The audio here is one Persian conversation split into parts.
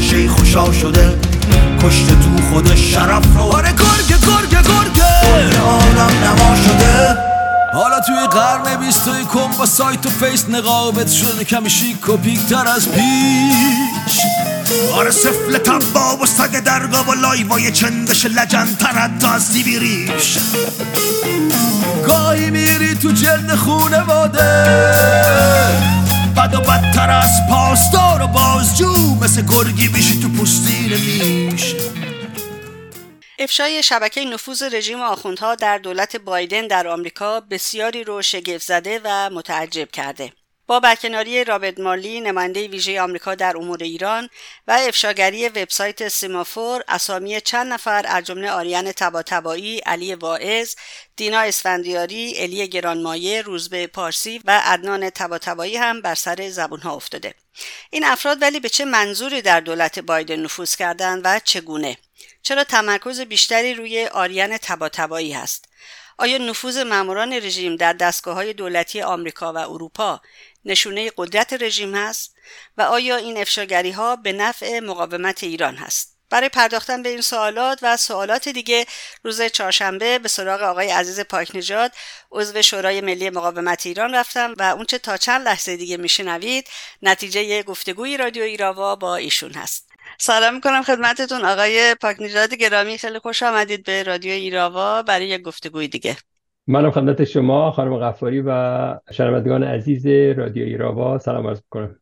شیخ خوشا شده. کشته تو خود شرف رو. آره گرگ گرگ گرگ. آدم نما شده. حالا توی قرن بیستوی کن با سایت و فیس نقابت شده کمی شیک و پیکتر از پیش. آره سفل تبا و سگ درگا و لایوای چندش لجن ترد از دیویریش گاهی میری تو جلد خونواده. بد و بدتر از پاسدار و بازجو مثل گرگی میشی تو پوستین میش افشای شبکه نفوذ رژیم آخوندها در دولت بایدن در آمریکا بسیاری رو شگفت زده و متعجب کرده. با برکناری رابرت مالی نماینده ویژه آمریکا در امور ایران و افشاگری وبسایت سیمافور اسامی چند نفر از جمله آریان تباتبایی علی واعظ دینا اسفندیاری الی گرانمایه روزبه پارسی و عدنان تباتبایی هم بر سر زبونها افتاده. این افراد ولی به چه منظوری در دولت بایدن نفوذ کردند و چگونه؟ چرا تمرکز بیشتری روی آریان تباتبایی هست؟ آیا نفوذ ماموران رژیم در دستگاه های دولتی آمریکا و اروپا نشونه قدرت رژیم هست و آیا این افشاگری ها به نفع مقاومت ایران هست؟ برای پرداختن به این سوالات و سوالات دیگه روز چهارشنبه به سراغ آقای عزیز پاک نژاد عضو شورای ملی مقاومت ایران رفتم و اونچه تا چند لحظه دیگه میشنوید نتیجه گفتگوی رادیو ایراوا با ایشون هست. سلام می‌کنم خدمتتون آقای پاک نژاد گرامی خیلی خوش آمدید به رادیو ایراوا برای یک گفتگوی دیگه. منم خدمت شما خانم غفاری و شنوندگان عزیز رادیو ایراوا سلام عرض می‌کنم.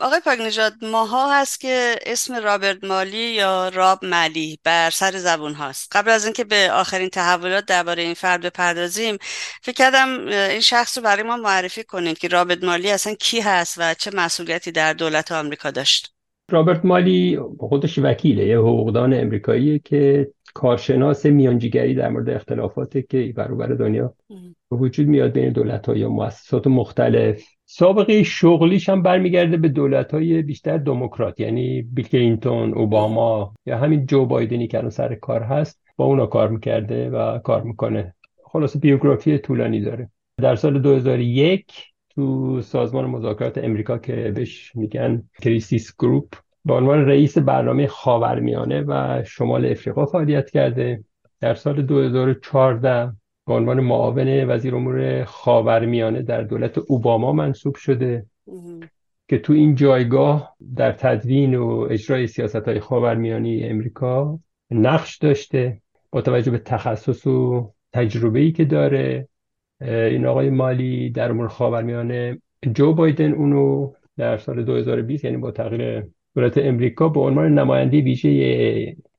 آقای پاک نژاد ماها هست که اسم رابرت مالی یا راب مالی بر سر زبون هاست. قبل از اینکه به آخرین تحولات درباره این فرد بپردازیم فکر کردم این شخص رو برای ما معرفی کنید که رابرت مالی اصلا کی هست و چه مسئولیتی در دولت آمریکا داشت. رابرت مالی خودش وکیله یه حقوقدان امریکایی که کارشناس میانجیگری در مورد اختلافاتی که برابر دنیا به وجود میاد بین دولت ها یا مؤسسات مختلف. سابقه شغلیش هم برمیگرده به دولت های بیشتر دموکرات یعنی بیل کلینتون اوباما یا همین جو بایدنی که الان سر کار هست با اونا کار می‌کرده و کار می‌کنه. خلاص بیوگرافی طولانی داره. در سال 2001 تو سازمان مذاکرات امریکا که بهش میگن کریسیس گروپ به عنوان رئیس برنامه خاورمیانه و شمال افریقا فعالیت کرده. در سال 2014 به عنوان معاون وزیر امور خاورمیانه در دولت اوباما منصوب شده که تو این جایگاه در تدوین و اجرای سیاست های خاورمیانه امریکا نقش داشته با توجه به تخصص و تجربه‌ای که داره. این آقای مالی در امور خاورمیانه جو بایدن اونو در سال 2020 یعنی با تغییر دولت امریکا به عنوان نماینده ویژه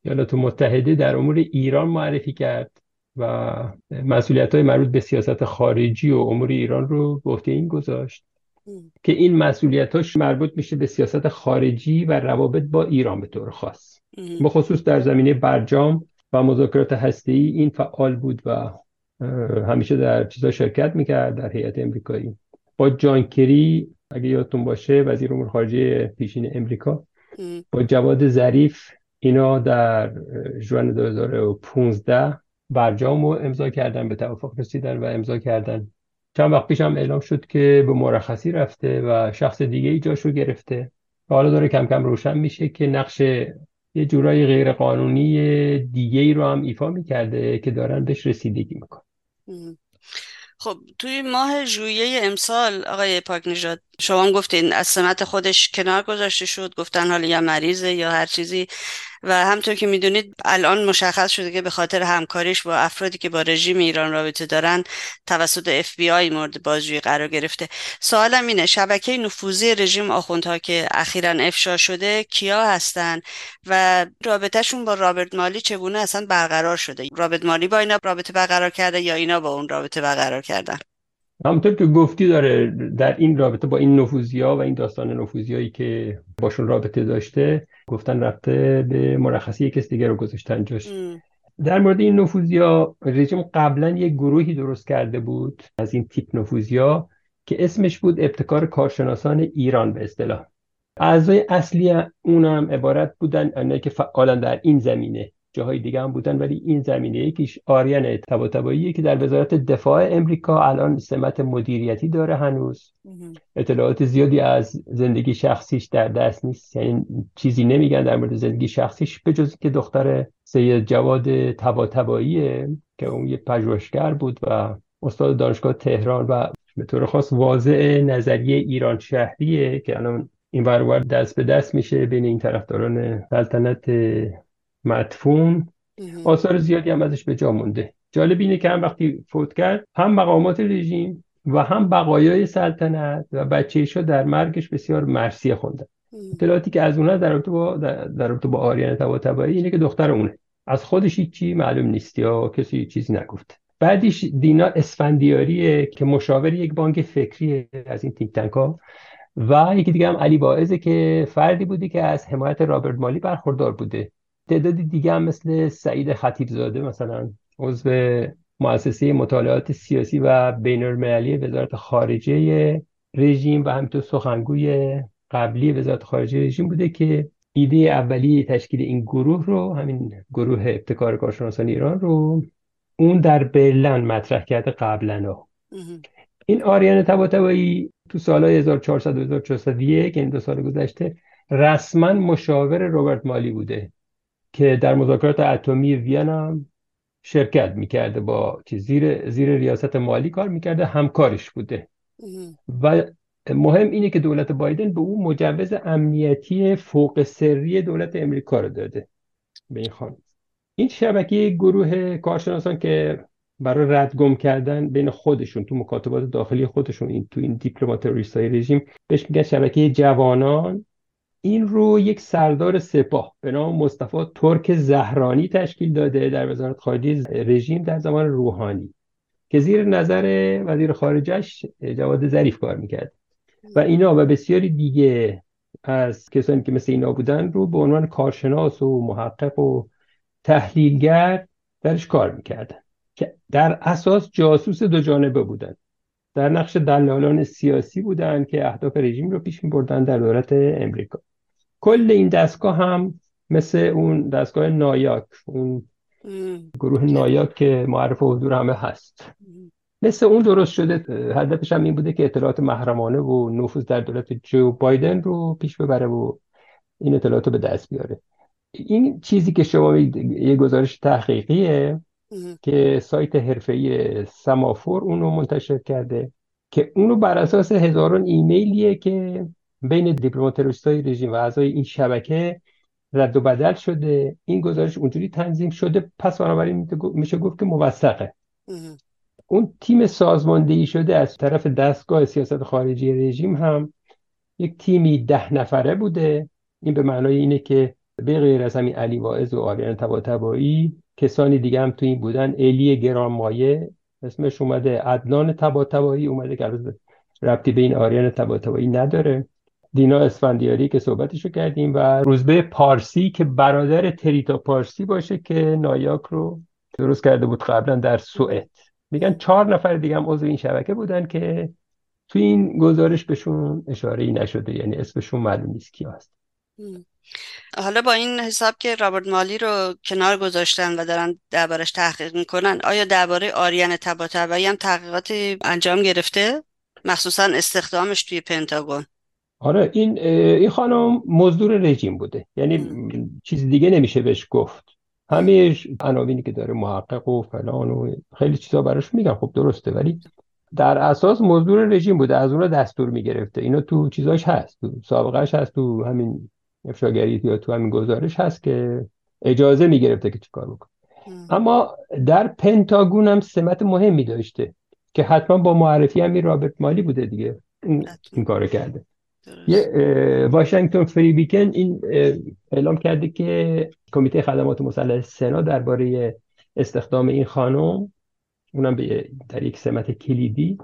ایالات متحده در امور ایران معرفی کرد و مسئولیت های مربوط به سیاست خارجی و امور ایران رو به عهده این گذاشت که این مسئولیت هاش مربوط میشه به سیاست خارجی و روابط با ایران به طور خاص. بخصوص در زمینه برجام و مذاکرات هسته‌ای این فعال بود و همیشه در چیزا شرکت می‌کرد در هیئت امریکایی. با جان کری اگه یادتون باشه وزیر امور خارجه پیشین امریکا با جواد ظریف اینا در ژوئن 2015 برجام رو امضا کردن به توافق رسیدن و امضا کردن. چند وقت پیش هم اعلام شد که به مرخصی رفته و شخص دیگه ای جاش رو گرفته. و حالا داره کم کم روشن میشه که نقش یه جورایی غیر قانونی دیگه ای رو هم ایفا می‌کرده که دارن بهش رسیدگی میکن خب توی ماه ژوئیه امسال آقای پاک نژاد شما گفتین از سمت خودش کنار گذاشته شد گفتن حالا یا مریضه یا هر چیزی. و همطور که می‌دونید الان مشخص شده که به خاطر همکاریش با افرادی که با رژیم ایران رابطه دارن توسط اف بی آی مورد بازجویی قرار گرفته. سوالم اینه شبکه نفوذی رژیم آخوندها که اخیرا افشا شده کیا هستن و رابطهشون با رابرت مالی چگونه اصلا برقرار شده؟ رابرت مالی با اینا رابطه برقرار کرده یا اینا با اون رابطه برقرار کردن؟ همونطور که گفتی داره در این رابطه با این نفوذی ها و این داستان نفوذی هایی که باشون رابطه داشته گفتن رفته به مرخصی کس دیگر رو گذاشتن جاش. در مورد این نفوذی ها رژیم قبلا یک گروهی درست کرده بود از این تیپ نفوذی ها که اسمش بود ابتکار کارشناسان ایران به اصطلاح. اعضای اصلی اونم عبارت بودن اونایی که فعالا در این زمینه. جاهای دیگه هم بودن ولی این زمینه یکیش آریان طباطباییه که در وزارت دفاع امریکا الان سمت مدیریتی داره هنوز. اطلاعات زیادی از زندگی شخصیش در دست نیست. یعنی چیزی نمیگن در مورد زندگی شخصیش به جز که دختر سید جواد طباطباییه که اون یه پژوهشگر بود و استاد دانشگاه تهران و به طور خاص واضع نظریه ایران شهریه که الان این ورور دست به دست میشه بین این طرفداران سلطنت مدفون. آثار زیادی هم ازش به جا مونده. جالب اینه که هم وقتی فوت کرد هم مقامات رژیم و هم بقایای سلطنت و بچه در مرگش بسیار مرسیه خوندن. اطلاعاتی که از اونها در رابطه با در رابطه با آریان طباطبایی اینه که دختر اونه. از خودش چی معلوم نیست یا کسی چیزی نگفت. بعدیش دینا اسفندیاریه که مشاور یک بانک فکری از این تینک ها و یکی دیگه هم علی باعزه که فردی بودی که از حمایت رابرت مالی برخوردار بوده. تعدادی دیگه هم مثل سعید خطیبزاده مثلا عضو مؤسسه مطالعات سیاسی و بین المللی وزارت خارجه رژیم و همینطور سخنگوی قبلی وزارت خارجه رژیم بوده که ایده اولیه تشکیل این گروه رو همین گروه ابتکار کارشناسان ایران رو اون در برلن مطرح کرده قبلا. این آریان طباطبایی تو سالهای 1400 و 1401 این دو سال گذشته رسما مشاور روبرت مالی بوده. که در مذاکرات اتمی وین هم شرکت می‌کرده با زیر زیر ریاست مالی کار می‌کرده همکارش بوده. و مهم اینه که دولت بایدن به او مجوز امنیتی فوق سری دولت امریکا رو داده. به این خانم. این شبکه گروه کارشناسان که برای ردگم کردن بین خودشون تو مکاتبات داخلی خودشون این تو این دیپلمات های رژیم بهش میگن شبکه جوانان. این رو یک سردار سپاه به نام مصطفی ترک زهرانی تشکیل داده در وزارت خارجه رژیم در زمان روحانی که زیر نظر وزیر خارجش جواد ظریف کار می‌کرد. و اینا و بسیاری دیگه از کسانی که مثل اینا بودن رو به عنوان کارشناس و محقق و تحلیلگر درش کار می‌کردن که در اساس جاسوس دو جانبه بودن. در نقش دلالان سیاسی بودن که اهداف رژیم رو پیش میبردن در دولت امریکا. کل این دستگاه هم مثل اون دستگاه نایاک اون گروه نایاک که معرف حضور همه هست. مثل اون درست شده هدفش هم این بوده که اطلاعات محرمانه و نفوذ در دولت جو بایدن رو پیش ببره و این اطلاعات رو به دست بیاره. این چیزی که شما یه گزارش تحقیقیه که سایت حرفه‌ای سمافور اونو منتشر کرده که اونو بر اساس هزاران ایمیلیه که بین دیپلمات های رژیم و اعضای این شبکه رد و بدل شده. این گزارش اونجوری تنظیم شده. پس بنابراین میشه گفت که موثقه. اون تیم سازماندهی شده از طرف دستگاه سیاست خارجی رژیم هم یک تیمی ده نفره بوده. این به معنای اینه که به غیر از همین علی واعظ و آریان تباتبایی کسانی دیگه هم تو این بودن. الی گرانمایه اسمش اومده. عدنان تباتبایی اومده که ربطی به این آریان تباتبایی نداره. دینا اسفندیاری که صحبتشو کردیم و روزبه پارسی که برادر تریتا پارسی باشه که نایاک رو درست کرده بود قبلا در سوئد. میگن چهار نفر دیگه هم عضو این شبکه بودن که تو این گزارش بهشون اشاره ای نشده یعنی اسمشون معلوم نیست کی هست. حالا با این حساب که رابرت مالی رو کنار گذاشتن و دارن دربارش تحقیق می‌کنن آیا درباره آریان تباتبایی هم تحقیقاتی انجام گرفته؟ مخصوصا استخدامش توی پنتاگون. آره این این خانم مزدور رژیم بوده. یعنی چیز دیگه نمیشه بهش گفت. همه عناوینی که داره محقق و فلان و خیلی چیزا براش میگن. خب درسته ولی در اساس مزدور رژیم بوده. از اونها دستور می‌گرفته. اینا تو چیزاش هست. تو سابقهش هست. تو همین افشاگری یا تو همین گزارش هست که اجازه می‌گرفته که چیکار بکنه. اما در پنتاگون هم سمت مهمی داشته که حتما با معرفی همین رابرت مالی بوده دیگه. این, این کارو کرده. یه واشنگتن فری بیکن این اعلام کرده که کمیته خدمات مسلح سنا درباره استخدام این خانم اونم به در یک سمت کلیدی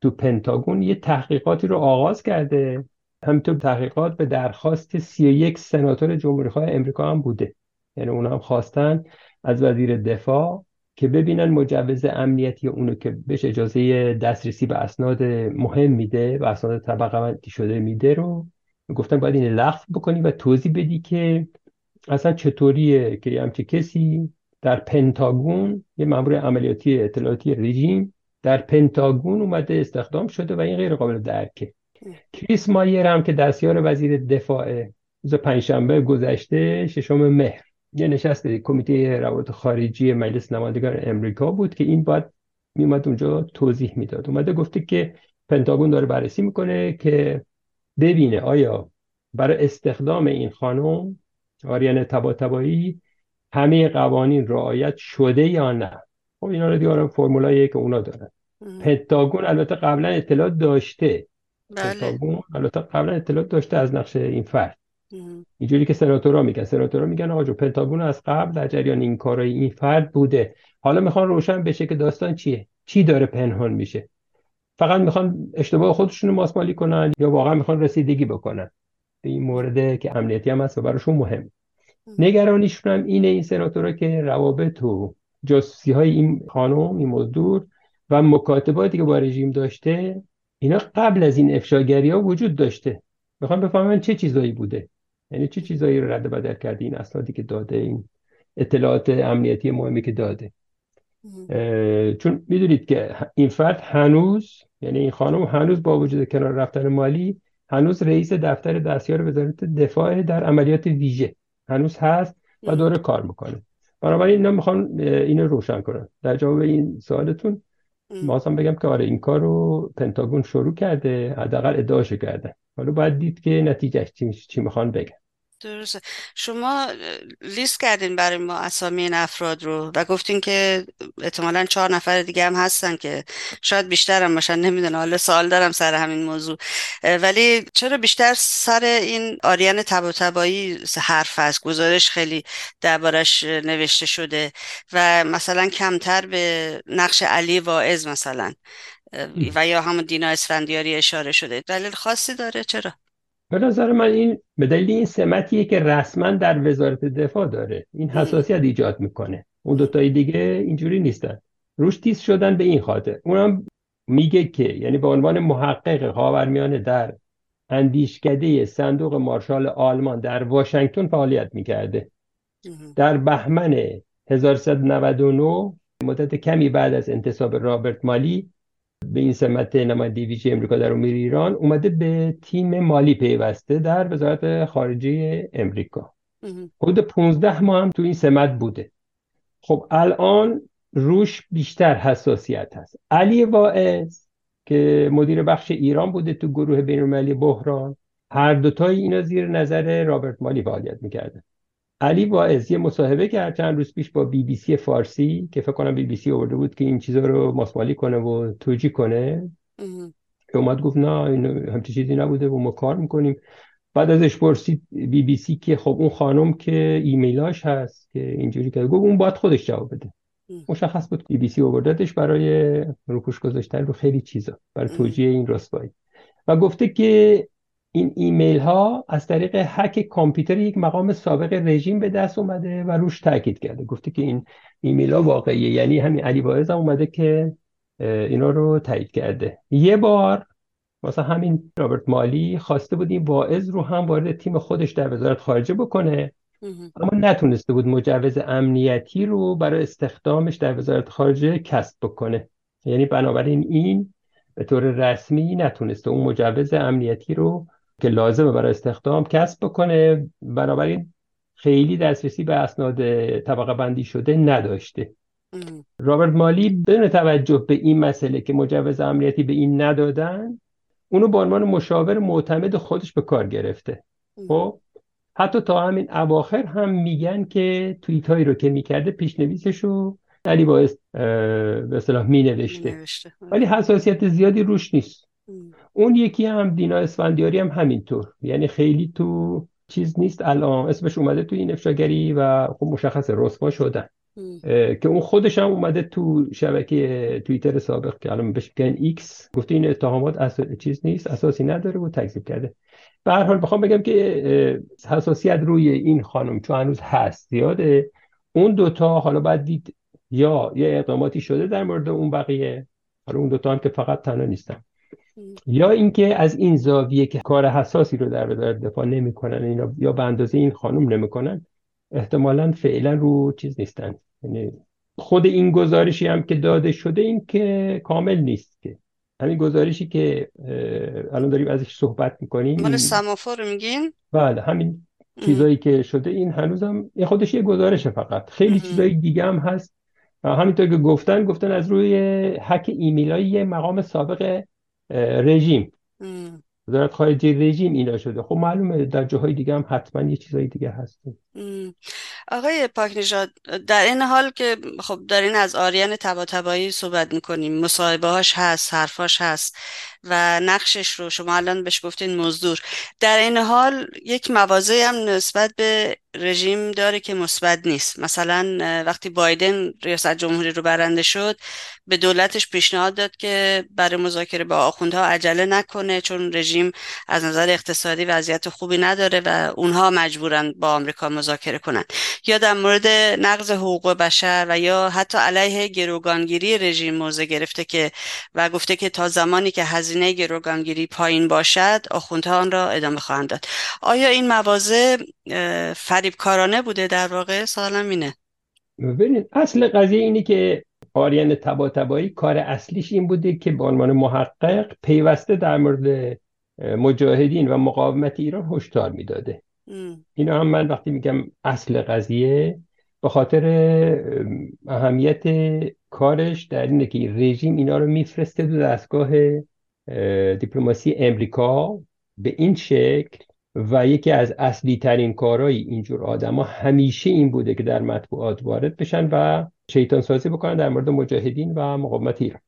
تو پنتاگون یه تحقیقاتی رو آغاز کرده. همینطور تحقیقات به درخواست 31 سناتور جمهوری خواه امریکا هم بوده. یعنی اونا هم خواستن از وزیر دفاع که ببینن مجوز امنیتی اونو که بهش اجازه دسترسی به اسناد مهم میده و اسناد طبقه شده میده رو گفتن باید این لغو بکنی و توضیح بدی که اصلا چطوریه که همچه کسی در پنتاگون یه مامور عملیاتی اطلاعاتی رژیم در پنتاگون اومده استخدام شده و این غیر قابل درکه کریس مایر هم که دستیار وزیر دفاع روز پنجشنبه گذشته ششم مهر. یه نشست کمیته روابط خارجی مجلس نمایندگان امریکا بود که این باید میومد اونجا توضیح می‌داد. اومده گفته که پنتاگون داره بررسی می‌کنه که ببینه آیا برای استخدام این خانم آریان تباتبایی همه قوانین رعایت شده یا نه. خب اینا رو دیگه فرمولایی که اونا دارن. پنتاگون البته قبلا اطلاع داشته. بله. پنتاگون البته قبلا اطلاع داشته از نقش این فرد. اینجوری که سناتورا میگن. سناتورا میگن آقا جو پنتاگون از قبل در جریان این کارای این فرد بوده. حالا می‌خوان روشن بشه که داستان چیه؟ چی داره پنهان میشه؟ فقط می‌خوان اشتباه خودشون رو ماسمالی کنن یا واقعا می‌خوان رسیدگی بکنن؟ به این مورد که امنیتی هم هست و براشون مهم. نگرانیشون هم اینه این سناتورا که روابط و جاسوسی های این خانم این مزدور و مکاتباتی که با رژیم داشته اینا قبل از این افشاگری ها وجود داشته. می‌خوام بفهمن چه چیزایی بوده. یعنی چه چیزایی رو رد بدل کرده این اسنادی که داده این اطلاعات امنیتی مهمی که داده. چون می‌دونید که این فرد هنوز یعنی این خانم هنوز با وجود کنار رفتن مالی هنوز رئیس دفتر دستیار وزارت دفاع در عملیات ویژه هنوز هست و داره کار می‌کنه. بنابراین اینا می‌خوان اینو روشن کنن. در جواب این سوالتون مازم بگم که آره این کار رو پنتاگون شروع کرده حداقل ادعاشو کرده. حالا باید دید که نتیجهش چی, چی می‌خوان بگن. درسته. شما لیست کردین برای ما اسامی این افراد رو و گفتین که احتمالا چهار نفر دیگه هم هستن که شاید بیشتر هم باشن نمی‌دونم حالا سوال دارم سر همین موضوع. ولی چرا بیشتر سر این آریان تبا تبایی حرف هست؟ گزارش خیلی دربارش نوشته شده و مثلا کمتر به نقش علی واعظ مثلا و یا همون دینا اسفندیاری اشاره شده. دلیل خاصی داره؟ چرا؟ به نظر من این به دلیل این سمتیه که رسما در وزارت دفاع داره. این حساسیت ایجاد می‌کنه. اون دوتای دیگه اینجوری نیستن. روش تیز شدن به این خاطر. اونم میگه که یعنی به عنوان محقق خاورمیانه در اندیشکده صندوق مارشال آلمان در واشنگتن فعالیت می‌کرده. در بهمن 1399 مدت کمی بعد از انتصاب رابرت مالی به این سمت نماینده ویژه امریکا در امور ایران اومده به تیم مالی پیوسته در وزارت خارجه امریکا. حدود 15 ماه هم تو این سمت بوده. خب الان روش بیشتر حساسیت هست. علی واعظ که مدیر بخش ایران بوده تو گروه بینالمللی بحران هر دوتای اینا زیر نظر رابرت مالی فعالیت می‌کرده علی واعظ یه مصاحبه کرد چند روز پیش با بی بی سی فارسی که فکر کنم بی بی سی آورده بود که این چیزا رو ماسمالی کنه و توجیه کنه. که اومد گفت نه این همچی چیزی نبوده و ما کار می‌کنیم. بعد ازش پرسید بی بی سی که خب اون خانم که ایمیلاش هست که اینجوری که گفت اون باید خودش جواب بده. مشخص بود بی بی سی آوردتش برای روپوش گذاشتن رو خیلی چیزا برای توجیه این رسوایی و گفته که این ایمیل ها از طریق هک کامپیوتر یک مقام سابق رژیم به دست اومده و روش تاکید کرده. گفته که این ایمیل ها واقعیه. یعنی همین علی واعظ هم اومده که اینا رو تایید کرده. یه بار مثلا همین رابرت مالی خواسته بود این واعظ رو هم وارد تیم خودش در وزارت خارجه بکنه اما نتونسته بود مجوز امنیتی رو برای استخدامش در وزارت خارجه کسب بکنه. یعنی بنابراین این به طور رسمی نتونسته اون مجوز امنیتی رو که لازمه برای استخدام کسب بکنه. بنابراین خیلی دسترسی به اسناد طبقه بندی شده نداشته. رابرت مالی بدون توجه به این مسئله که مجوز امنیتی به این ندادن اونو به عنوان مشاور معتمد خودش به کار گرفته. خب حتی تا همین اواخر هم میگن که توییت هایی رو که می‌کرده پیشنویسش رو علی باعث به اصطلاح می نوشته ولی حساسیت زیادی روش نیست. اون یکی هم دینا اسفندیاری هم همینطور. یعنی خیلی تو چیز نیست. الان اسمش اومده تو این افشاگری و خب مشخص رسوا شدن. که اون خودش هم اومده تو شبکه توییتر سابق که الان بهش میگن ایکس. گفته این اتهامات اس... چیز نیست اساسی نداره و تکذیب کرده. به هر حال بخوام بگم که حساسیت روی این خانم چون هنوز هست زیاده. اون دوتا حالا باید دید یا یه اقداماتی شده در مورد اون بقیه. حالا اون دوتا هم که فقط تنها نیستن. یا اینکه از این زاویه که کار حساسی رو در وزارت دفاع نمی‌کنن اینا یا به اندازه این خانم نمی‌کنن احتمالا فعلا رو چیز نیستن. یعنی خود این گزارشی هم که داده شده این که کامل نیست که. همین گزارشی که الان داریم ازش صحبت می‌کنیم. مال سمافور میگین؟ بله همین چیزایی که شده این هنوزم این خودش یه گزارشه فقط. خیلی چیزای دیگه هم هست. همینطور که گفتن گفتن از روی حک ایمیلای مقام سابق رژیم. وزارت خارجه رژیم اینا شده. خب معلومه در جاهای دیگه هم حتما یه چیزای دیگه هست آقای پاکنژاد در این حال که خب دارین از آریان تبا صحبت می‌کنیم مصاحبه هاش هست حرفاش هست. و نقشش رو شما الان بهش گفتین مزدور. در این حال یک موازه هم نسبت به رژیم داره که مثبت نیست. مثلا وقتی بایدن ریاست جمهوری رو برنده شد به دولتش پیشنهاد داد که برای مذاکره با آخوندها عجله نکنه چون رژیم از نظر اقتصادی وضعیت خوبی نداره و اونها مجبورن با آمریکا مذاکره کنن. یا در مورد نقض حقوق بشر و یا حتی علیه گروگانگیری رژیم موضع گرفته که و گفته که تا زمانی که گروگانگیری پایین باشد آخوندها آن را ادامه خواهند داد. آیا این مواضع فریبکارانه بوده در واقع؟ سالم اینه. ببینید اصل قضیه اینه که آریان تبا تبایی کار اصلیش این بوده که به عنوان محقق پیوسته در مورد مجاهدین و مقاومت ایران هشدار می‌داده. اینا هم من وقتی میگم اصل قضیه به خاطر اهمیت کارش در اینه که رژیم اینا رو میفرسته دو دستگاه دیپلماسی امریکا به این شکل و یکی از اصلی ترین کارهای اینجور آدما همیشه این بوده که در مطبوعات وارد بشن و شیطان سازی بکنن در مورد مجاهدین و مقاومت ایران.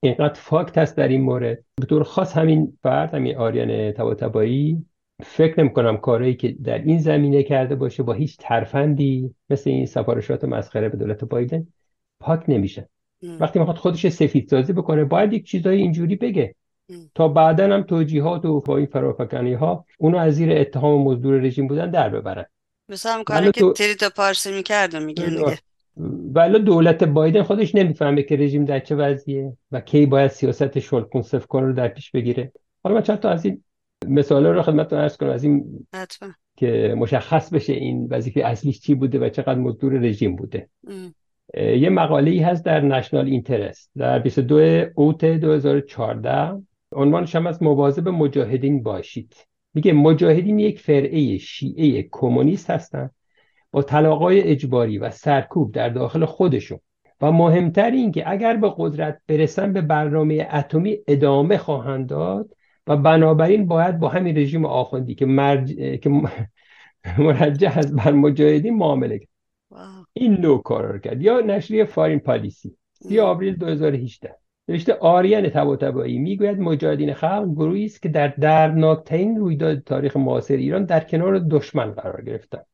اینقدر فاکت هست در این مورد. به طور خاص همین فرد همین آریان تباتبایی فکر نمی کنم کارهایی که در این زمینه کرده باشه با هیچ ترفندی مثل این سفارشات مسخره به دولت بایدن پاک نمیشه. وقتی می‌خواد خودش سفید سازی بکنه باید یک چیزای اینجوری بگه. تا بعدا هم توجیهات و این فرافکنی ها اونو از زیر اتهام مزدور رژیم بودن در ببرن. مثل هم کاری که تریتا پارسی می‌کرد میگن دیگه. ولی دولت بایدن خودش نمی‌فهمه که رژیم در چه وضعیه و کی باید سیاست شلکون کنه رو در پیش بگیره. حالا من چند تا از این مثال رو خدمتتون عرض کنم از این که مشخص بشه این وظیفه اصلیش چی بوده و چقدر مزدور رژیم بوده. یه مقاله ای هست در نشنال اینترست در 22 اوت 2014 عنوانش هم از مواظب مجاهدین باشید. میگه مجاهدین یک فرعه شیعه کمونیست هستند با طلاقای اجباری و سرکوب در داخل خودشون. و مهمتر این که اگر به قدرت برسن به برنامه اتمی ادامه خواهند داد و بنابراین باید با همین رژیم آخوندی که, مرج... که مرجع از بر مجاهدین معامله کرد. این نوع کار کرد. یا نشریه فارین پالیسی. 3 آوریل 2018 نوشته آریان تبایی می‌گوید مجاهدین خلق گروهی است که در دردناکترین رویداد تاریخ معاصر ایران در کنار دشمن قرار گرفتند.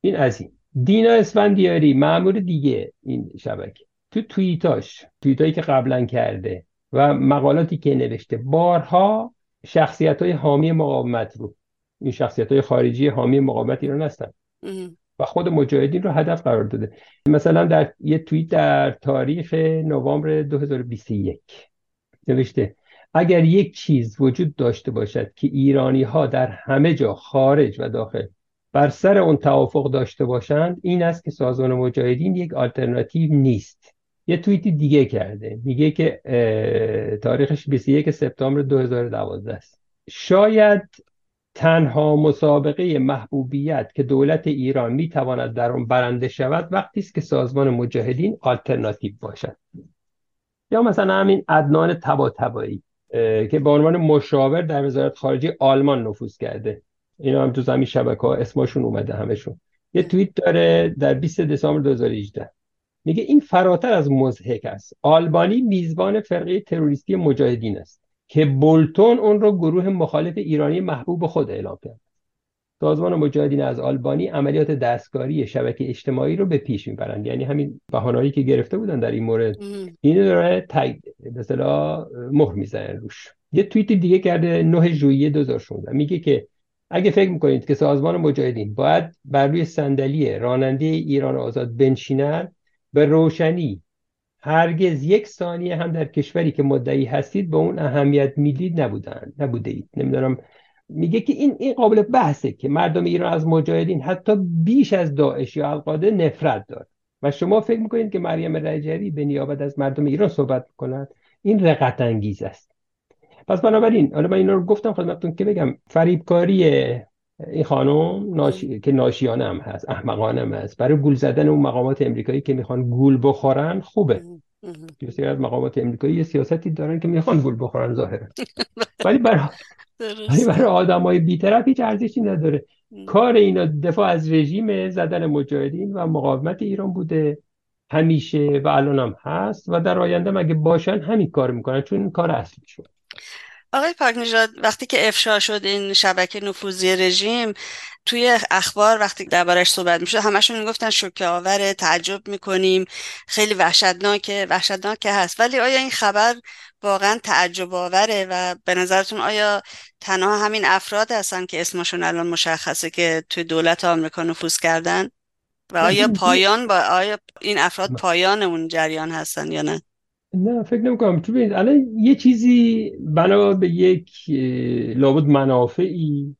این از این. دینا اسفندیاری معمور دیگه این شبکه. تو توییتاش توییتایی که قبلا کرده و مقالاتی که نوشته بارها شخصیت های حامی مقاومت رو این شخصیت های خارجی حامی مقاومت ایران هستن. و خود مجاهدین رو هدف قرار داده. مثلا در یه توییت در تاریخ نوامبر 2021 نوشته اگر یک چیز وجود داشته باشد که ایرانی ها در همه جا خارج و داخل بر سر اون توافق داشته باشند این است که سازمان مجاهدین یک آلترناتیو نیست. یه توییتی دیگه کرده میگه که تاریخش 21 سپتامبر 2012 است. شاید تنها مسابقه محبوبیت که دولت ایران می‌تواند در آن برنده شود وقتی است که سازمان مجاهدین آلترناتیو باشد. یا مثلا همین عدنان تباتبایی که به عنوان مشاور در وزارت خارجه آلمان نفوذ کرده. اینا هم تو زمین شبکه ها اسمشون اومده همشون یه توییت داره در 20 دسامبر 2018 میگه این فراتر از مزهک است. آلبانی میزبان فرقه تروریستی مجاهدین است. که بولتون اون رو گروه مخالف ایرانی محبوب خود اعلام کرد. سازمان مجاهدین از آلبانی عملیات دستکاری شبکه اژتماعی رو به پیش می‌برند. یعنی همین بهانه‌ای که گرفته بودن در این مورد. این داره تگ مثلا مهر می‌زنن روش. یه توییت دیگه کرده 9 ژوئیه 2016 میگه که اگه فکر می‌کنید که سازمان مجاهدین باید بر روی صندلی راننده ایران آزاد بنشینند به روشنی هرگز یک ثانیه هم در کشوری که مدعی هستید به اون اهمیت می‌دید نبودن نبوده اید. نمی‌دونم. میگه که این این قابل بحثه که مردم ایران از مجاهدین حتی بیش از داعش یا القاعده نفرت داره و شما فکر می‌کنید که مریم رجبی به نیابت از مردم ایران صحبت می‌کند؟ این رقت انگیز است. پس بنابراین حالا من اینا رو گفتم خدمتتون که بگم فریبکاری این خانم ناشی... که ناشیانه هم هست احمقانه هم هست. برای گول زدن اون مقامات امریکایی که می‌خوان گول بخورن خوبه. بسیار از مقامات امریکایی یه سیاستی دارن که می‌خوان گول بخورن ظاهرا. ولی برای ولی برای آدمای بیطرف هیچ ارزشی نداره. کار اینا دفاع از رژیم زدن مجاهدین و مقاومت ایران بوده. همیشه و الان هم هست و در آینده مگه باشن؟ همین کار می‌کنن چون این کار اصلی شد. آقای پاک وقتی که افشا شد این شبکه نفوذی رژیم توی اخبار وقتی دربارش صحبت می‌شد همشون می‌گفتن شوکه آور تعجب می‌کنیم خیلی وحشتناکه وحشتناکه هست. ولی آیا این خبر واقعا تعجب آوره و به نظرتون آیا تنها همین افراد هستن که اسمشون الان مشخصه که توی دولت آمریکا نفوذ کردن؟ و آیا پایان با آیا این افراد پایان اون جریان هستن یا نه؟ نه فکر نمی‌کنم. تو الان یه چیزی بنا به یک لابد منافعی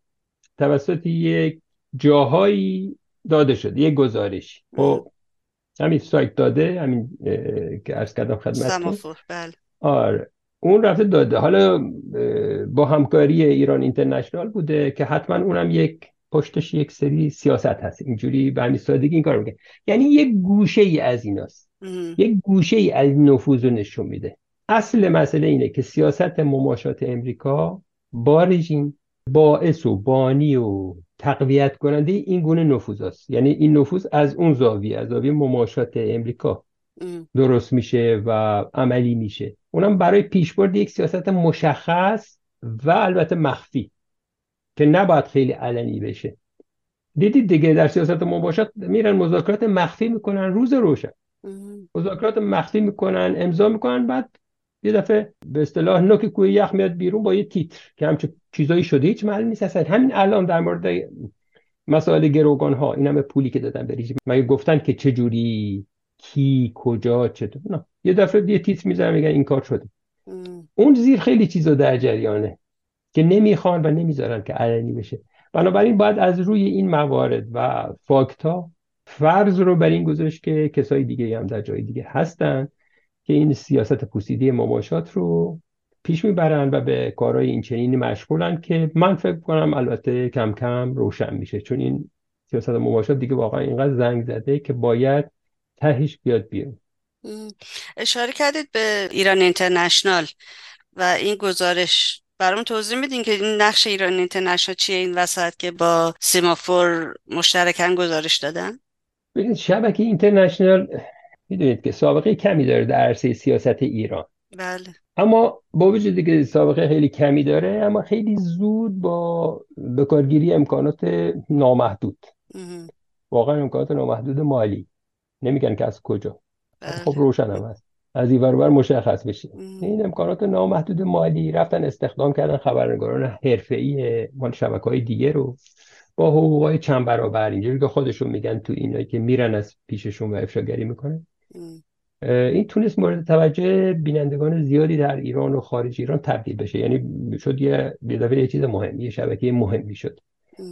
توسط یک جاهایی داده شده یک گزارش خب. همین سایت داده همین که ارز کردم خدمت بله. آره. اون رفته داده. حالا با همکاری ایران اینترنشنال بوده که حتما اونم یک پشتش یک سری سیاست هست. اینجوری به همین سادگی این کار میگه یعنی یک گوشه ای از ایناست. یک گوشه ای از نفوذ رو نشون میده. اصل مسئله اینه که سیاست مماشات امریکا با رژیم باعث و بانی و تقویت کننده این گونه نفوذ است. یعنی این نفوذ از اون زاویه از زاویه مماشات امریکا. درست میشه و عملی میشه. اونم برای پیشبرد یک سیاست مشخص و البته مخفی که نباید خیلی علنی بشه. دیدید دیگه در سیاست مباشرت میرن مذاکرات مخفی می‌کنن روز روشن. مذاکرات مخفی می‌کنن امضا می‌کنن بعد یه دفعه به اصطلاح نوک کوی یخ میاد بیرون با یه تیتر که همچه چیزایی شده هیچ معلوم نیست اصلا. همین الان در مورد مسائل گروگان ها این همه پولی که دادن به مگه گفتن که چه جوری کی کجا چطور نه. یه دفعه یه تیتر می‌ذارن میگن این کار شده. اون زیر خیلی چیزا در جریانه که نمی‌خوان و نمی‌ذارن که علنی بشه. بنابراین باید از روی این موارد و فاکتا فرض رو بر این گذاشت که کسای دیگه هم در جای دیگه هستن که این سیاست پوسیدی مماشات رو پیش می‌برن و به کارهای این چنینی مشغولن که من فکر کنم البته کم کم روشن میشه. چون این سیاست مماشات دیگه واقعا اینقدر زنگ زده که باید تهش بیاد بیاد اشاره کردید به ایران اینترنشنال و این گزارش. برام توضیح میدین که این نقش ایران اینترنشنال چیه این وسط که با سیمافور مشترکن گزارش دادن؟ ببینید شبکه اینترنشنال می‌دونید که سابقه کمی داره در عرصه سیاست ایران. بله. اما با وجودی که سابقه خیلی کمی داره اما خیلی زود با بکارگیری امکانات نامحدود. واقعا امکانات نامحدود مالی. نمیگن که از کجا. بله. خب روشن هم هست. از این برابر مشخص بشه این امکانات نامحدود مالی رفتن استخدام کردن خبرنگاران حرفه‌ای مال شبکه‌های دیگه رو. با حقوقای چند برابر. اینجوری که خودشون میگن تو اینایی که میرن از پیششون و افشاگری می‌کنن. این تونست مورد توجه بینندگان زیادی در ایران و خارج ایران تبدیل بشه. یعنی شد یه یه چیز مهم یه شبکه مهمی شد.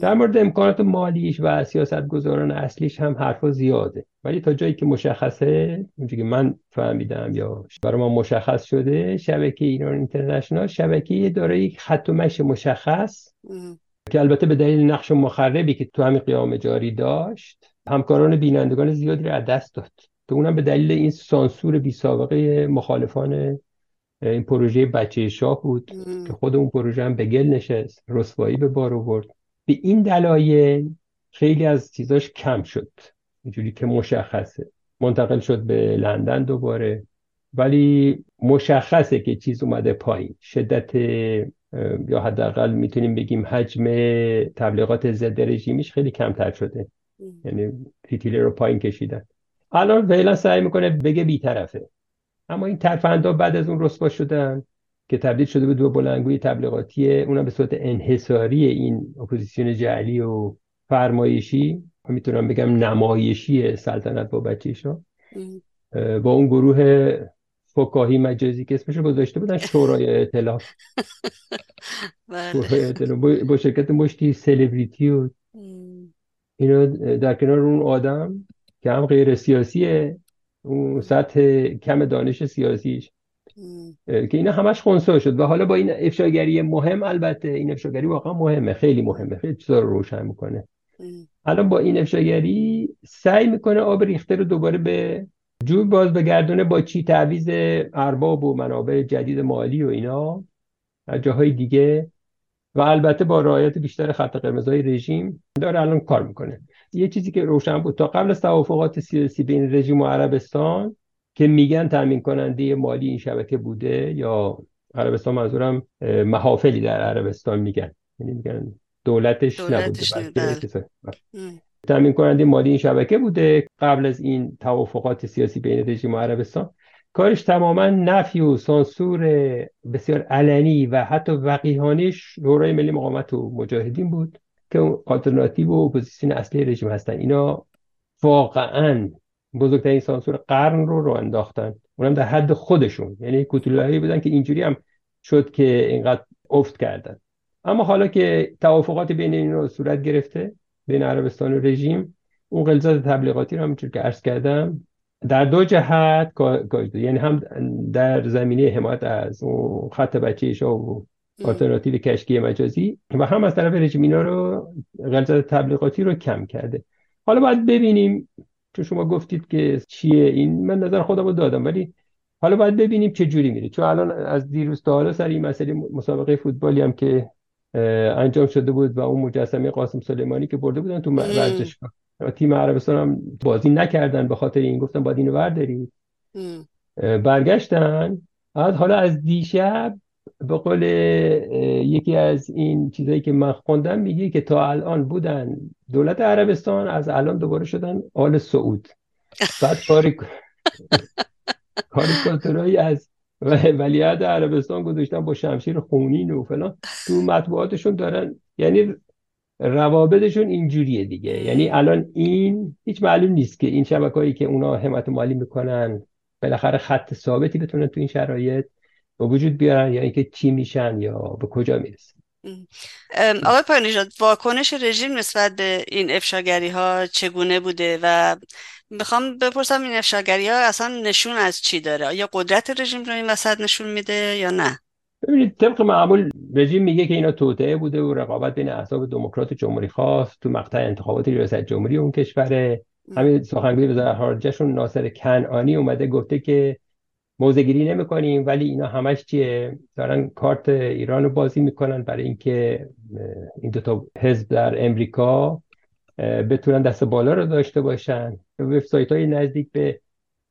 در مورد امکانات مالیش و سیاست گذاران اصلیش هم حرفا زیاده. ولی تا جایی که مشخصه اونجایی که من فهمیدم یا برای ما مشخص شده شبکه ایران اینترنشنال شبکه داره یک خط و مش مشخص که البته به دلیل نقش مخربی که تو همین قیام جاری داشت همکاران بینندگان زیادی رو از دست داد. که اونم به دلیل این سانسور بی سابقه مخالفان این پروژه بچه شاه بود که خود اون پروژه هم به گل نشست رسوایی به بار آورد. به این دلایل خیلی از چیزاش کم شد. اینجوری که مشخصه. منتقل شد به لندن دوباره. ولی مشخصه که چیز اومده پایین. شدت یا حداقل می‌تونیم بگیم حجم تبلیغات ضد رژیمیش خیلی کمتر شده. یعنی فیتیله رو پایین کشیدن. الان فعلا سعی می‌کنه بگه بیطرفه اما این ترفندا بعد از اون رسوا شدن که تبدیل شده به دو بلنگوی تبلیغاتی اونم به صورت انحصاری این اپوزیسیون جعلی و فرمایشی می‌تونم بگم نمایشی سلطنت با بچه شاه با اون گروه فکاهی مجازی که اسمش گذاشته بودن شورای اطلاف بله. شورای با شرکت مشتی سلبریتی و اینو در کنار اون آدم که هم غیر سیاسیه اون سطح کم دانش سیاسیش. که اینا همش خونسا شد. و حالا با این افشاگری مهم البته این افشاگری واقعا مهمه خیلی مهمه خیلی چیزا رو روشن می‌کنه. الان با این افشاگری سعی می‌کنه آب ریخته رو دوباره به جوی باز بگردونه با چی تعویز ارباب و منابع جدید مالی و اینا از جاهای دیگه و البته با رعایت بیشتر خط قرمزهای رژیم داره الان کار می‌کنه. یه چیزی که روشن بود تا قبل از توافقات سیاسی بین رژیم و عربستان که میگن تامین کننده مالی این شبکه بوده یا عربستان منظورم محافلی در عربستان میگن. یعنی میگن دولتش, نبوده تامین کننده مالی این شبکه بوده قبل از این توافقات سیاسی بین رژیم عربستان. کارش تماما نفی و سانسور بسیار علنی و حتی وقیحانش شورای ملی مقاومت و مجاهدین بود که آلترناتیو و اپوزیسیون اصلی رژیم هستن. اینا واقعا بزرگترین سانسور قرن رو راه انداختن. اونم در حد خودشون. یعنی کوتولایی بودن که اینجوری هم شد که اینقدر افت کردن. اما حالا که توافقات بین این رو صورت گرفته بین عربستان و رژیم اون غلظت تبلیغاتی رو همونجور که عرض کردم در دو جهت یعنی هم در زمینه حمایت از اون خط بچه و آلترناتیو کشکی مجازی و هم از طرف رژیم اینا رو غلظت تبلیغاتی رو کم کرده. حالا باید ببینیم چون شما گفتید که چیه این من نظر خودم رو دادم ولی حالا باید ببینیم چه جوری میره. چون الان از دیروز تا حالا سر این مسئله مسابقه فوتبالی هم که انجام شده بود و اون مجسمه قاسم سلیمانی که برده بودن تو ورزشگاه. تیم عربستان هم بازی نکردن به خاطر این. گفتن باید اینو بردارید برگشتن. از حالا از دیشب به قول یکی از این چیزایی که من خوندم میگه که تا الان بودن دولت عربستان از الان دوباره شدن آل سعود. بعد کاری کاریکاتورایی از ولیعت عربستان گذاشتن با شمشیر خونین و فلان. تو مطبوعاتشون دارن یعنی روابطشون اینجوریه دیگه. یعنی الان این هیچ معلوم نیست که این شبکه‌ای که اونا حمایت مالی می‌کنن بالاخره خط ثابتی بتونن تو این شرایط به وجود بیارن یا اینکه چی میشن یا به کجا می‌رسن. آقای پایانیژاد واکنش رژیم نسبت به این افشاگری ها چگونه بوده؟ و می‌خوام بپرسم این افشاگری ها اصلا نشون از چی داره؟ یا قدرت رژیم رو این وسط نشون میده یا نه؟ ببینید طبق معمول رژیم میگه که اینا توطعه بوده و رقابت بین احزاب دموکرات جمهوری خواست تو مقطع انتخابات ریاست جمهوری اون کشور همین سخنگوی وزارت خارجهشون ناصر کنعانی اومده گفته که موزگیری نمی‌کنیم ولی اینا همش چیه؟ دارن کارت ایران رو بازی می‌کنن برای اینکه این دو تا حزب در امریکا بتونن دست بالا رو داشته باشن. وبسایت های نزدیک به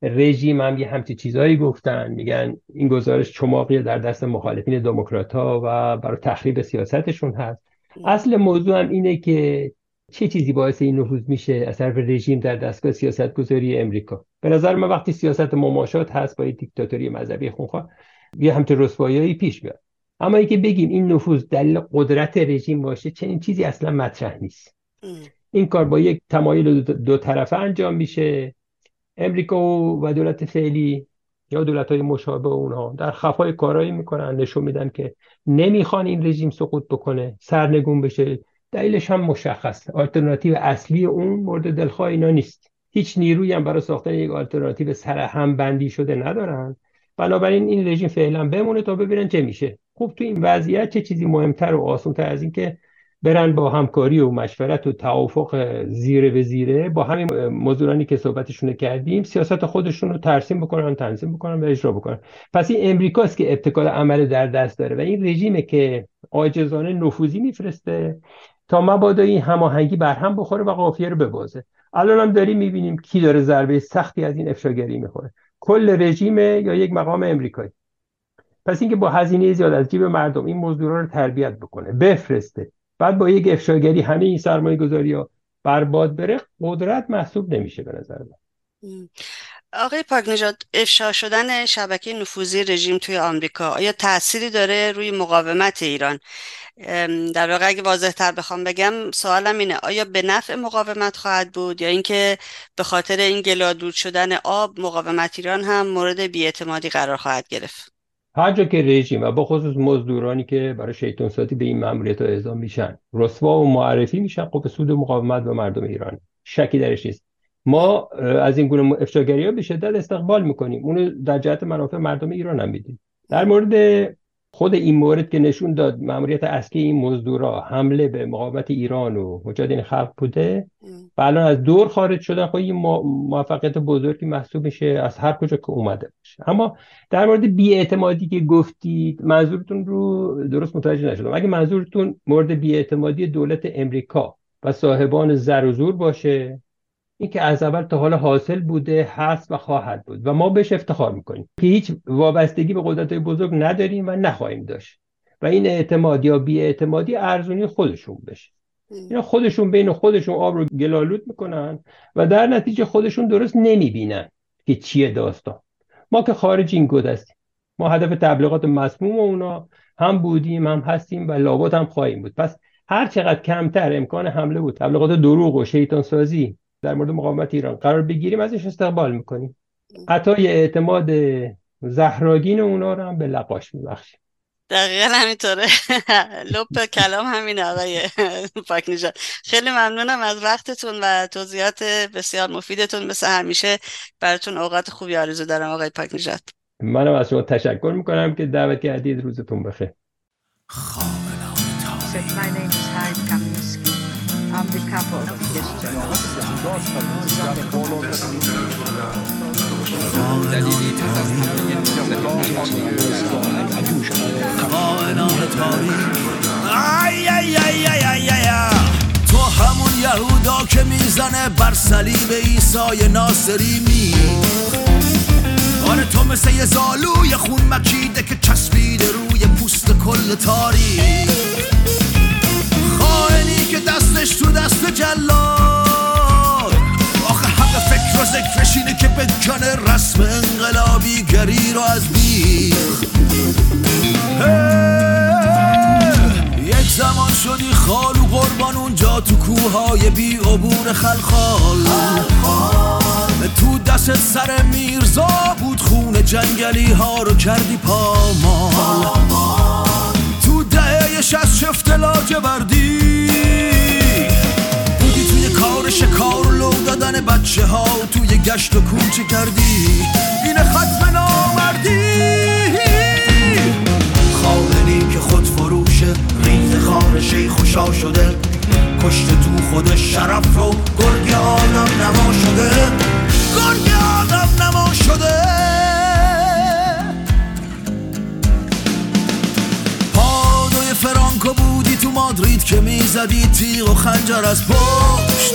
رژیم هم یه همچی چیزهایی گفتن. میگن این گزارش چماقی در دست مخالفین دموکرات ها و برای تخریب سیاستشون هست. اصل موضوع هم اینه که چه چیزی باعث این نفوذ میشه از طرف رژیم در دستگاه سیاست گذاری امریکا؟ به نظر من وقتی سیاست مماشات هست با دیکتاتوری مذهبی خونخواه یه همچه رسوایی پیش میاد. اما اینکه بگیم این نفوذ دلیل قدرت رژیم باشه چنین چیزی اصلا مطرح نیست. این کار با یک تمایل دو طرفه انجام میشه. امریکا و دولت فعلی یا دولت های مشابه اونها در خفای کارایی می‌کنن. نشون میدن که نمی‌خوان این رژیم سقوط بکنه سرنگون بشه. دلیلش هم مشخص آلترناتیو اصلی اون مورد دلخواه اینا نیست. هیچ نیرویی هم برای ساختن یک آلترناتیو سر هم بندی شده ندارن. بنابراین این رژیم فعلا بمونه تا ببینن چه میشه. خوب تو این وضعیت چه چیزی مهمتر و آسانتر از این که برن با همکاری و مشورت و توافق زیره به زیره با همین موضوعانی که صحبتشون کردیم سیاست خودشون رو ترسیم بکنن تنظیم بکنن و اجرا بکنن. پس این امریکاست که ابتکار عمل در دست داره و این رژیمه که عاجزانه نفوذی میفرسته تا مبادا این هماهنگی بر هم بخوره و قافیه رو ببازه. الان هم داریم می‌بینیم کی داره ضربه سختی از این افشاگری می‌خوره. کل رژیم یا یک مقام امریکایی. پس اینکه با هزینه زیاد از جیب مردم این موضوع رو تربیت بکنه بفرسته بعد با یک افشاگری همه این سرمایه گذاری ها برباد بره قدرت محسوب نمیشه به نظر من. آقای پاک نجات افشا شدن شبکه نفوذی رژیم توی آمریکا آیا تأثیری داره روی مقاومت ایران؟ در واقع اگه واضح تر بخوام بگم سوالم اینه آیا به نفع مقاومت خواهد بود یا اینکه به خاطر این گلادود شدن آب مقاومت ایران هم مورد بیاعتمادی قرار خواهد گرفت؟ هر جا که رژیم و با خصوص مزدورانی که برای شیطان ساتی به این مأموریت اعزام میشن رسوا و معرفی میشن خب به سود مقاومت و مردم ایران. شکی درش نیست. ما از این گونه افشاگری ها به شدت استقبال می‌کنیم. اونو در جهت منافع مردم ایران هم میدیم. در مورد خود این مورد که نشون داد مأموریت اصلی این مزدورا حمله به مقاومت ایران و مجاهدین خلق بوده. و الان از دور خارج شدن خب این موفقیت بزرگی محسوب میشه از هر کجا که اومده باشه. اما در مورد بیاعتمادی که گفتید منظورتون رو درست متوجه نشدم. اگه منظورتون مورد بیاعتمادی دولت امریکا و صاحبان زر و زور باشه این که از اول تا حالا حاصل بوده هست و خواهد بود. و ما بهش افتخار می‌کنیم که هیچ وابستگی به قدرت بزرگ نداریم و نخواهیم داشت. و این اعتماد یا بی اعتمادی ارزونی خودشون بشه. اینا خودشون بین خودشون آب رو گلالود می‌کنن و در نتیجه خودشون درست نمی‌بینن که چیه داستان. ما که خارج این گود هستیم. ما هدف تبلیغات مسموم اونا هم بودیم هم هستیم و لابد هم خواهیم بود. پس هر چقدر کمتر امکان حمله بود تبلیغات دروغ و شیطان سازی در مورد مقاومت ایران قرار بگیریم ازش استقبال می‌کنیم. حتی اعتماد زهراگین اونا رو هم به لقاش میبخشیم. دقیقا همینطوره. لب کلام همین آقای پاک خیلی ممنونم از وقتتون و توضیحات بسیار مفیدتون. مثل همیشه براتون اوقات خوبی آرزو دارم آقای پاک نجات منم از شما تشکر می‌کنم که دعوت کردید. روزتون بخیر. تو همون یهودا که می‌زنه بر صلیب ایسای ناصری می. آره تو مثل یه زالوی خون مکیده که چسبیده روی پوست کل تاریخ. انقلابی گری رو از بیخ یک زمان شدی خالو قربان اونجا تو کوههای بی عبور خلخال. تو دست سر میرزا بود خون جنگلی ها رو کردی پامال. تو دهه شست شفت بودی توی کار شکار و لو دادن بچه ها توی گشت و کوچه کردی؟ این ختم نامردی خائنی که خود فروشه ریز خار خوشا شده. کشته تو خود شرف رو گرگ آدم نما شده. گرگ آدم نما شده. فرانکو بودی تو مادرید که می‌زدی تیغ و خنجر از پشت.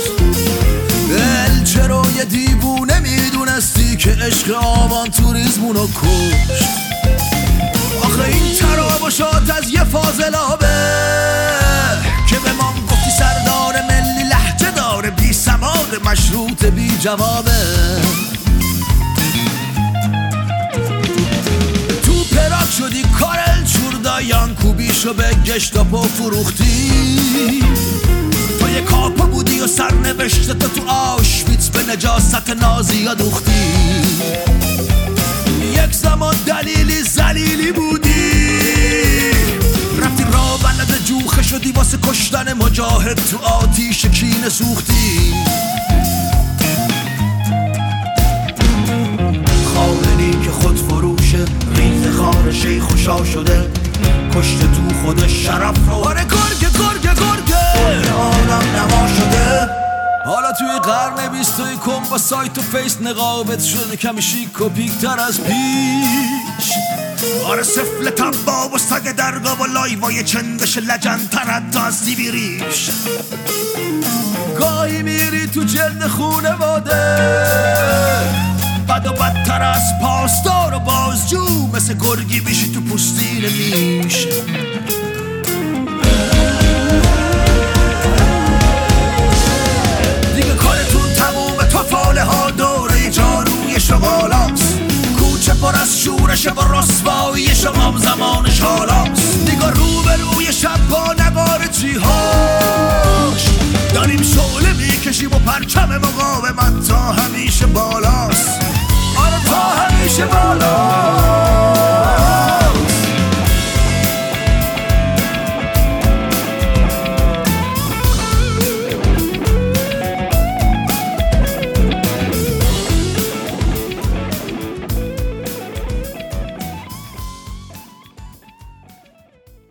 الچرو یه دیوونه می‌دونستی که عشق آبان توریزمونو کشت. آخه این ترابشات از یه فاضلابه که به ما گفتی سردار ملی لحجه داره بی سواد مشروط بی جوابه. شدی کارل چوردایان کوبیشو به گشتاپو فروختی. تو یه کاپا بودی و سرنوشت تو تو آشویتس به نجاست نازی دوختی. یک زمان دلیلی زلیلی بودی. رفتی را بلد جوخه شدی واسه کشتن مجاهد تو آتیش کینه سوختی. خائنی که خود فروشه ریز خار شیخ خوشا شده. کشته تو خود شرف رو. آره گرگ گرگ گرگ آدم نما شده. حالا توی قرن بیستوی کن با سایت و فیس نقابت شده کمی شیک و پیکتر از پیش آره سفل تبا و سگ درگا و لایوای چندش لجن ترد از سیبیریش گاهی میری تو جلد خونواده. بد و بدتر از پاسدار و بازجو مثل گرگی میشی تو پوستین میشه. دیگه کارتون تموم تو ها دوره جاروی شمالاست کوچه پر از شورش و رسوایی شما زمانش حالاست دیگه رو به روی شب با نوار جیهاش. داریم شعله می‌کشیم و پرچم مقاومت تا همیشه بالاست. تا همیشه بالا.